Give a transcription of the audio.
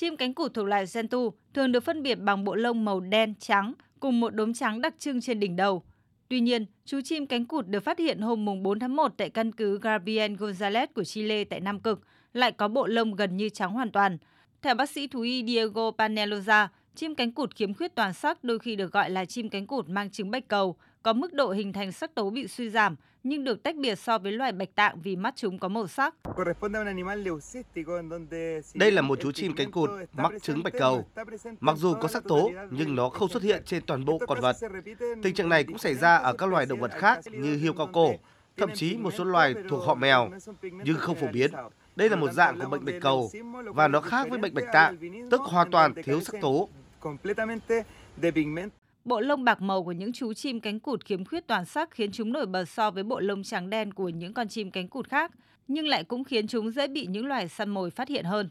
Chim cánh cụt thuộc loài Gentoo thường được phân biệt bằng bộ lông màu đen trắng cùng một đốm trắng đặc trưng trên đỉnh đầu. Tuy nhiên, chú chim cánh cụt được phát hiện hôm 4 tháng 1 tại căn cứ Gabriel Gonzalez của Chile tại Nam Cực lại có bộ lông gần như trắng hoàn toàn. Theo bác sĩ thú y Diego Paneloza, chim cánh cụt khiếm khuyết toàn sắc đôi khi được gọi là chim cánh cụt mang chứng bạch cầu, có mức độ hình thành sắc tố bị suy giảm nhưng được tách biệt so với loài bạch tạng vì mắt chúng có màu sắc. Đây là một chú chim cánh cụt mắc chứng bạch cầu. Mặc dù có sắc tố nhưng nó không xuất hiện trên toàn bộ con vật. Tình trạng này cũng xảy ra ở các loài động vật khác như hiêu cao cổ, thậm chí một số loài thuộc họ mèo, nhưng không phổ biến. Đây là một dạng của bệnh bạch cầu và nó khác với bệnh bạch tạng, tức hoàn toàn thiếu sắc tố. Bộ lông bạc màu của những chú chim cánh cụt khiếm khuyết toàn sắc khiến chúng nổi bật so với bộ lông trắng đen của những con chim cánh cụt khác, nhưng lại cũng khiến chúng dễ bị những loài săn mồi phát hiện hơn.